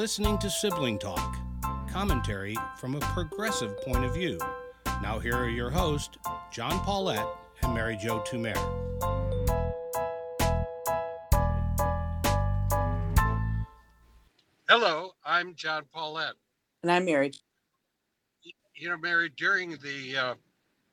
You're listening to Sibling Talk, commentary from a progressive point of view. Now, here are your hosts, John Paulette and Mary Jo Tumer. Hello, I'm John Paulette. And I'm Mary. You know, Mary, during the uh,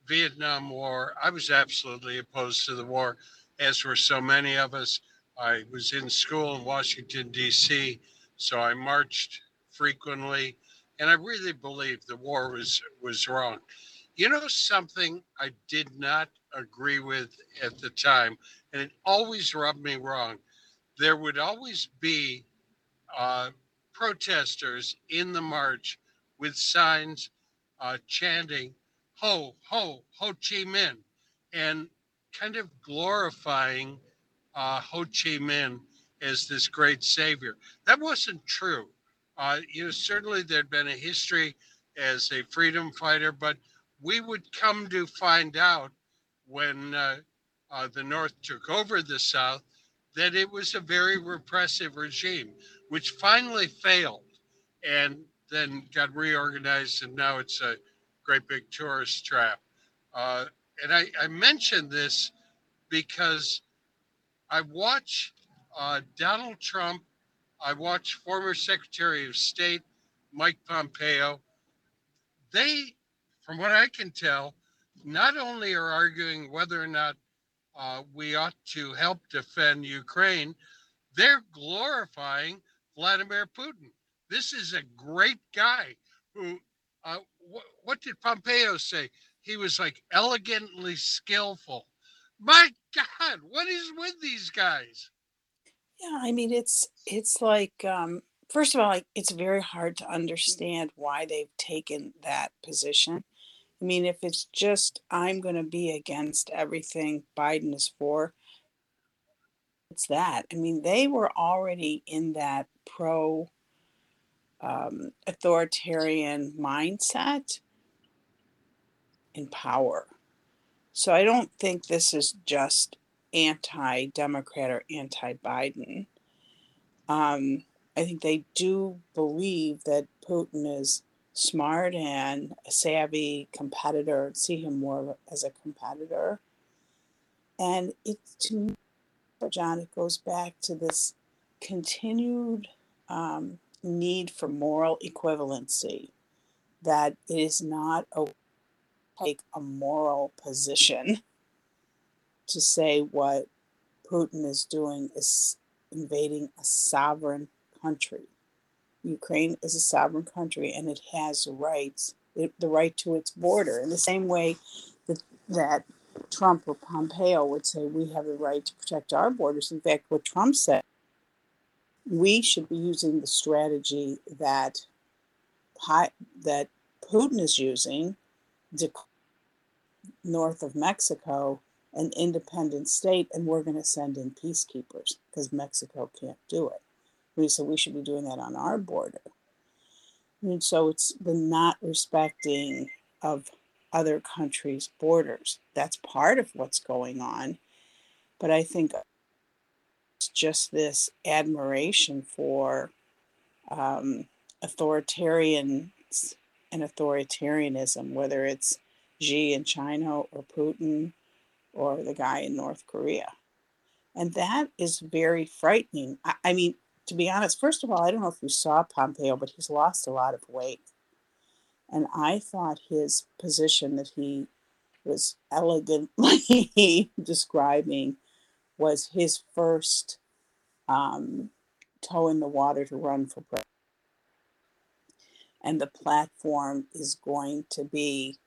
Vietnam War, I was absolutely opposed to the war, as were so many of us. I was in school in Washington, D.C., so I marched frequently, and I really believed the war was, was wrong. You know, something I did not agree with at the time, and it always rubbed me wrong. There would always be uh, protesters in the march with signs uh, chanting ho ho ho chi minh and kind of glorifying uh, ho chi minh as this great savior that wasn't true uh, you know certainly there'd been a history as a freedom fighter but we would come to find out when uh, uh, the north took over the south that it was a very repressive regime which finally failed and then got reorganized, and now it's a great big tourist trap. Uh, and I, I mention this because I watch uh, Donald Trump, I watched former Secretary of State Mike Pompeo. They, from what I can tell, not only are arguing whether or not uh, we ought to help defend Ukraine, they're glorifying Vladimir Putin. This is a great guy who, uh, wh- what did Pompeo say? He was like elegantly skillful. My God, what is with these guys? Yeah, I mean it's it's like um first of all, like, it's very hard to understand why they've taken that position. I mean, if it's just I'm going to be against everything Biden is for, it's that. I mean, they were already in that pro um, authoritarian mindset in power. So I don't think this is just anti Democrat or anti Biden. Um, I think they do believe that Putin is smart and a savvy competitor, see him more as a competitor. And it, to me, John, it goes back to this continued um, need for moral equivalency, that it is not a take a moral position to say what Putin is doing is invading a sovereign country. Ukraine is a sovereign country and it has rights, it, the right to its border. In the same way that, that Trump or Pompeo would say we have the right to protect our borders. In fact, what Trump said we should be using the strategy that that Putin is using to north of Mexico an independent state, and we're going to send in peacekeepers because Mexico can't do it. We so we should be doing that on our border. And so it's the not respecting of other countries' borders. That's part of what's going on. But I think it's just this admiration for um, authoritarians and authoritarianism, whether it's Xi in China or Putin or the guy in North Korea. And that is very frightening. I, I mean, to be honest, first of all, I don't know if you saw Pompeo, but he's lost a lot of weight. And I thought his position that he was elegantly describing was his first um, toe in the water to run for president. And the platform is going to be,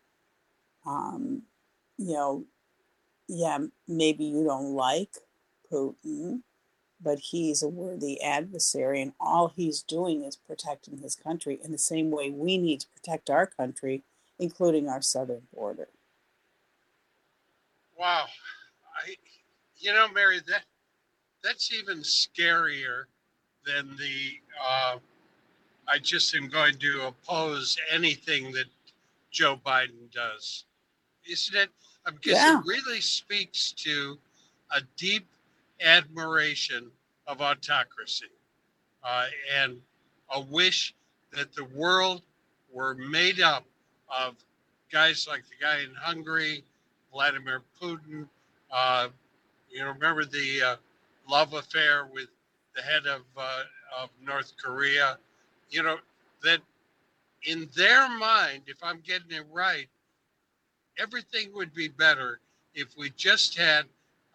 um, you know, yeah, maybe you don't like Putin, but he's a worthy adversary, and all he's doing is protecting his country in the same way we need to protect our country, including our southern border. Wow. I, you know, Mary, that that's even scarier than the uh, I just am going to oppose anything that Joe Biden does. Isn't it? Because yeah. it really speaks to a deep admiration of autocracy. Uh, and a wish that the world were made up of guys like the guy in Hungary, Vladimir Putin. Uh, you know, remember the uh, love affair with the head of uh, of North Korea. You know that in their mind, if I'm getting it right, everything would be better if we just had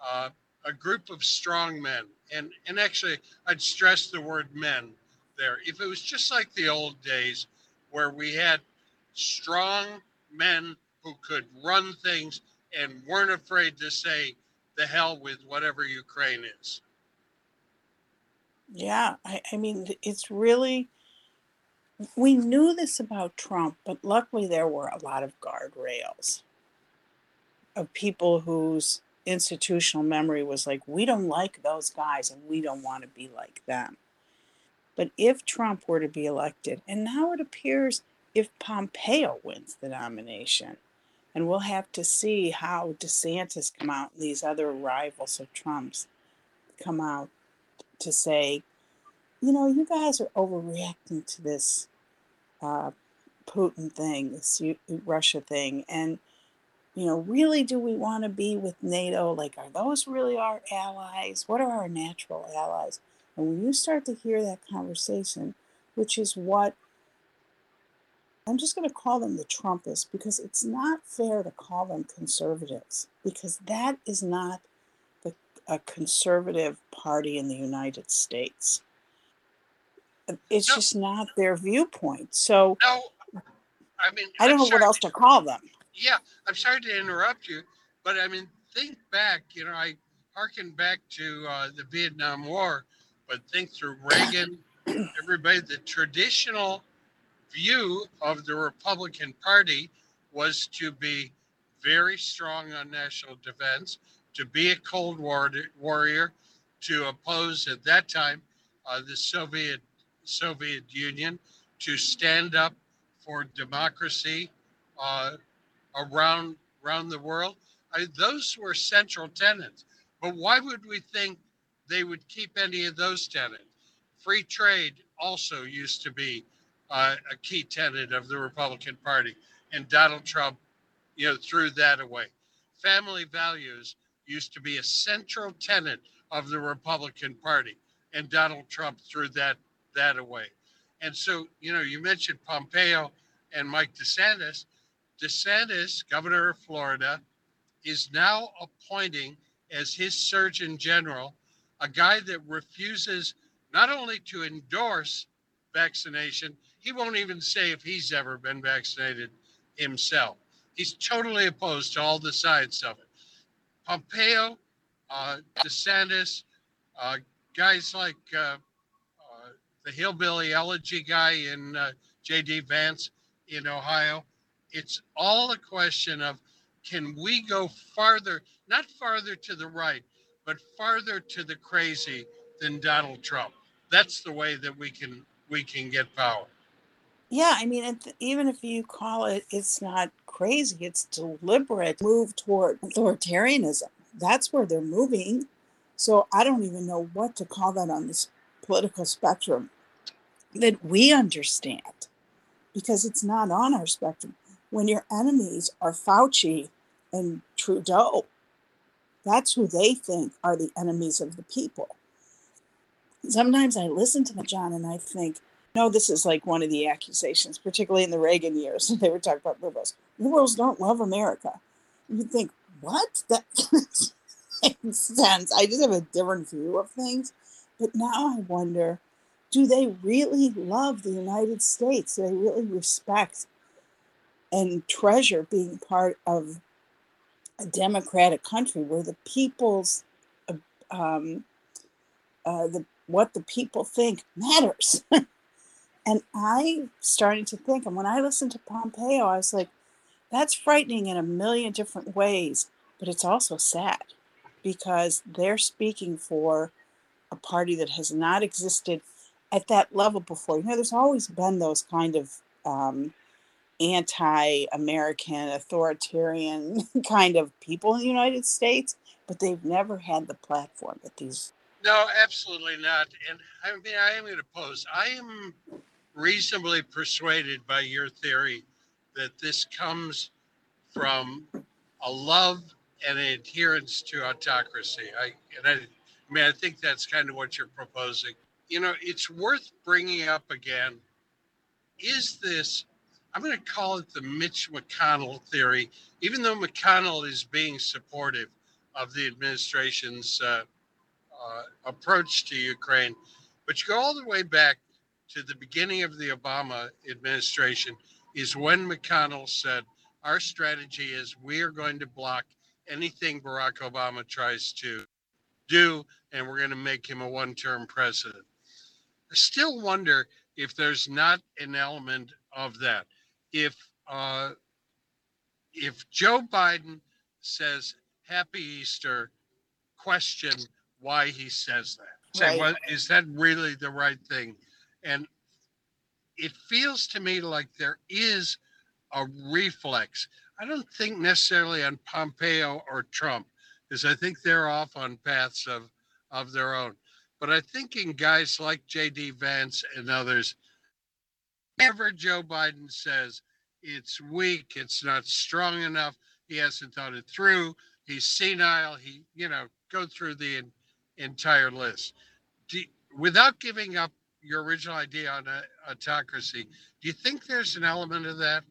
uh, a group of strong men. And and actually, I'd stress the word men there. If it was just like the old days, where we had strong men who could run things and weren't afraid to say the hell with whatever Ukraine is. Yeah, I, I mean, it's really, we knew this about Trump, but luckily there were a lot of guardrails of people whose institutional memory was like, we don't like those guys and we don't want to be like them. But if Trump were to be elected, and now it appears if Pompeo wins the nomination, and we'll have to see how DeSantis come out and these other rivals of Trump's come out to say, you know, you guys are overreacting to this uh, Putin thing, this Russia thing, and you know, really, do we want to be with NATO? Like, are those really our allies? What are our natural allies? And when you start to hear that conversation, which is what I'm just going to call them the Trumpists because it's not fair to call them conservatives because that is not the, a conservative party in the United States. It's no. just not their viewpoint. So, no, I mean, I don't I'm know what else to call them. Yeah, I'm sorry to interrupt you, but I mean, think back. You know, I harken back to uh, the Vietnam War, but think through Reagan, everybody. The traditional view of the Republican Party was to be very strong on national defense, to be a Cold War warrior, to oppose at that time uh, the Soviet Soviet Union, to stand up for democracy uh, around around the world. I, those were central tenets. But why would we think they would keep any of those tenets? Free trade also used to be uh, a key tenet of the Republican Party, and Donald Trump, you know, threw that away. Family values used to be a central tenet of the Republican Party, and Donald Trump threw that that away. And so, you know, you mentioned Pompeo and Mike DeSantis. DeSantis, governor of Florida, is now appointing as his surgeon general a guy that refuses not only to endorse vaccination, he won't even say if he's ever been vaccinated himself. He's totally opposed to all the science of it. Pompeo, uh, DeSantis, uh, guys like uh, uh the hillbilly elegy guy in uh, J.D. Vance in Ohio. It's all a question of can we go farther, not farther to the right, but farther to the crazy than Donald Trump. That's the way that we can we can get power. Yeah, I mean, even if you call it, it's not crazy, it's deliberate move toward authoritarianism. That's where they're moving. So I don't even know what to call that on this political spectrum that we understand because it's not on our spectrum. When your enemies are Fauci and Trudeau, that's who they think are the enemies of the people. Sometimes I listen to John, and I think, no, this is like one of the accusations, particularly in the Reagan years. When they were talking about liberals. Liberals don't love America. You think, what? That makes sense. I just have a different view of things. But now I wonder do they really love the United States? Do they really respect and treasure being part of a democratic country where the people's um, uh, the what the people think matters. and I started to think, and when I listened to Pompeo, I was like, that's frightening in a million different ways, but it's also sad because they're speaking for a party that has not existed at that level before. You know, there's always been those kind of um, anti American, authoritarian kind of people in the United States, but they've never had the platform that these no, absolutely not. And I mean, I am going to pose. I am reasonably persuaded by your theory that this comes from a love and an adherence to autocracy. I, and I, I mean, I think that's kind of what you're proposing. You know, it's worth bringing up again. Is this, I'm going to call it the Mitch McConnell theory, even though McConnell is being supportive of the administration's uh, uh, approach to Ukraine. But you go all the way back to the beginning of the Obama administration, is when McConnell said, Our strategy is we are going to block anything Barack Obama tries to do, and we're going to make him a one term president. I still wonder if there's not an element of that. If uh, if Joe Biden says Happy Easter, question why he says that. Say, Right. well, is that really the right thing? And it feels to me like there is a reflex. I don't think necessarily on Pompeo or Trump, because I think they're off on paths of, of their own. But I think in guys like J.D. Vance and others, whenever Joe Biden says it's weak, it's not strong enough, he hasn't thought it through, he's senile, he, you know, go through the en- entire list. Do, without giving up your original idea on a, autocracy, do you think there's an element of that?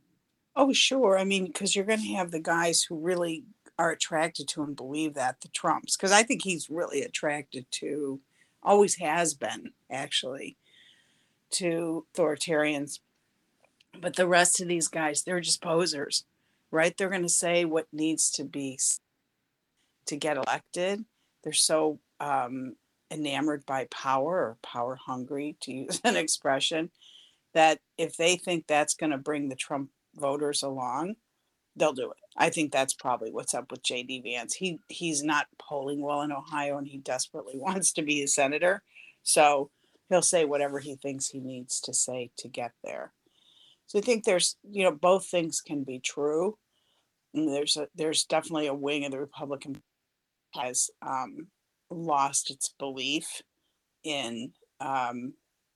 Oh, sure. I mean, because you're going to have the guys who really are attracted to and believe that the Trumps, because I think he's really attracted to, always has been actually, to authoritarians. But the rest of these guys, they're just posers, right? They're going to say what needs to be to get elected. They're so um, enamored by power or power hungry, to use an expression, that if they think that's going to bring the Trump voters along, they'll do it. I think that's probably what's up with JD Vance. He he's not polling well in Ohio and he desperately wants to be a senator. So he'll say whatever he thinks he needs to say to get there. So I think there's, you know, both things can be true. And there's a there's definitely a wing of the Republican has um, lost its belief in um,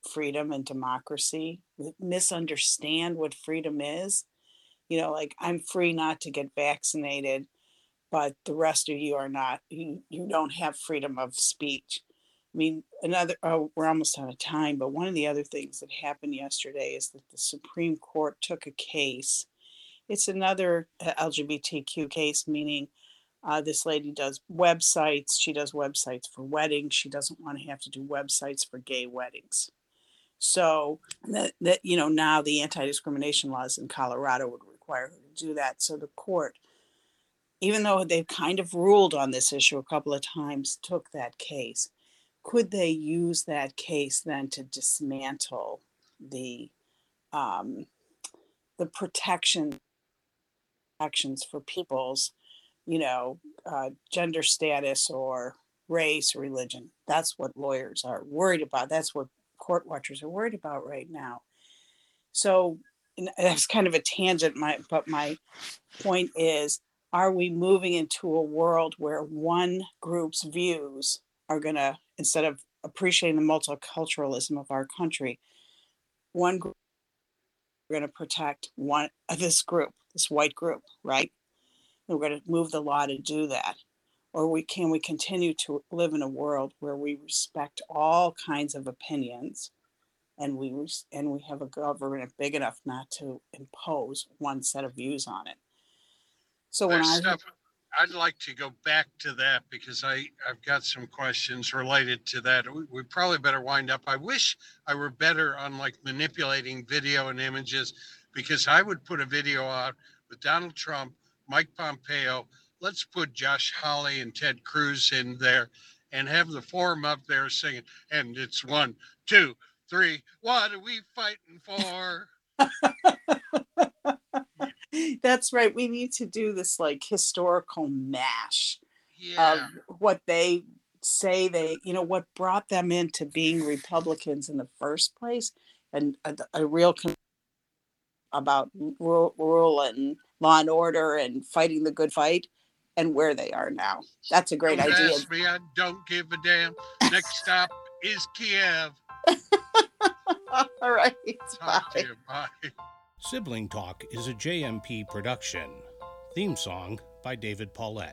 freedom and democracy, misunderstand what freedom is. You know, like I'm free not to get vaccinated, but the rest of you are not. You you don't have freedom of speech. I mean, another. Oh, we're almost out of time. But one of the other things that happened yesterday is that the Supreme Court took a case. It's another uh, LGBTQ case, meaning uh, this lady does websites. She does websites for weddings. She doesn't want to have to do websites for gay weddings. So that, that you know now the anti-discrimination laws in Colorado would require her to do that. So the court, even though they've kind of ruled on this issue a couple of times, took that case. Could they use that case then to dismantle the um, the protection actions for people's, you know, uh, gender status or race, religion? That's what lawyers are worried about. That's what court watchers are worried about right now. So that's kind of a tangent, my but my point is are we moving into a world where one group's views are going to instead of appreciating the multiculturalism of our country one group we're going to protect one uh, this group this white group right? And we're going to move the law to do that. Or we can we continue to live in a world where we respect all kinds of opinions and we and we have a government big enough not to impose one set of views on it? So when There's i I'd like to go back to that because I, I've got some questions related to that. We, we probably better wind up. I wish I were better on like manipulating video and images because I would put a video out with Donald Trump, Mike Pompeo. Let's put Josh Hawley and Ted Cruz in there and have the forum up there singing. And it's one, two, three. What are we fighting for? that's right we need to do this like historical mash Yeah. of what they say they you know what brought them into being republicans in the first place and uh, a, a real con- about rule, rule and law and order and fighting the good fight and where they are now that's a great Don't idea ask me, I don't give a damn. Next stop is Kiev. All right. Talk to Bye. you. Bye. Sibling Talk is a JMP production. Theme song by David Paulette.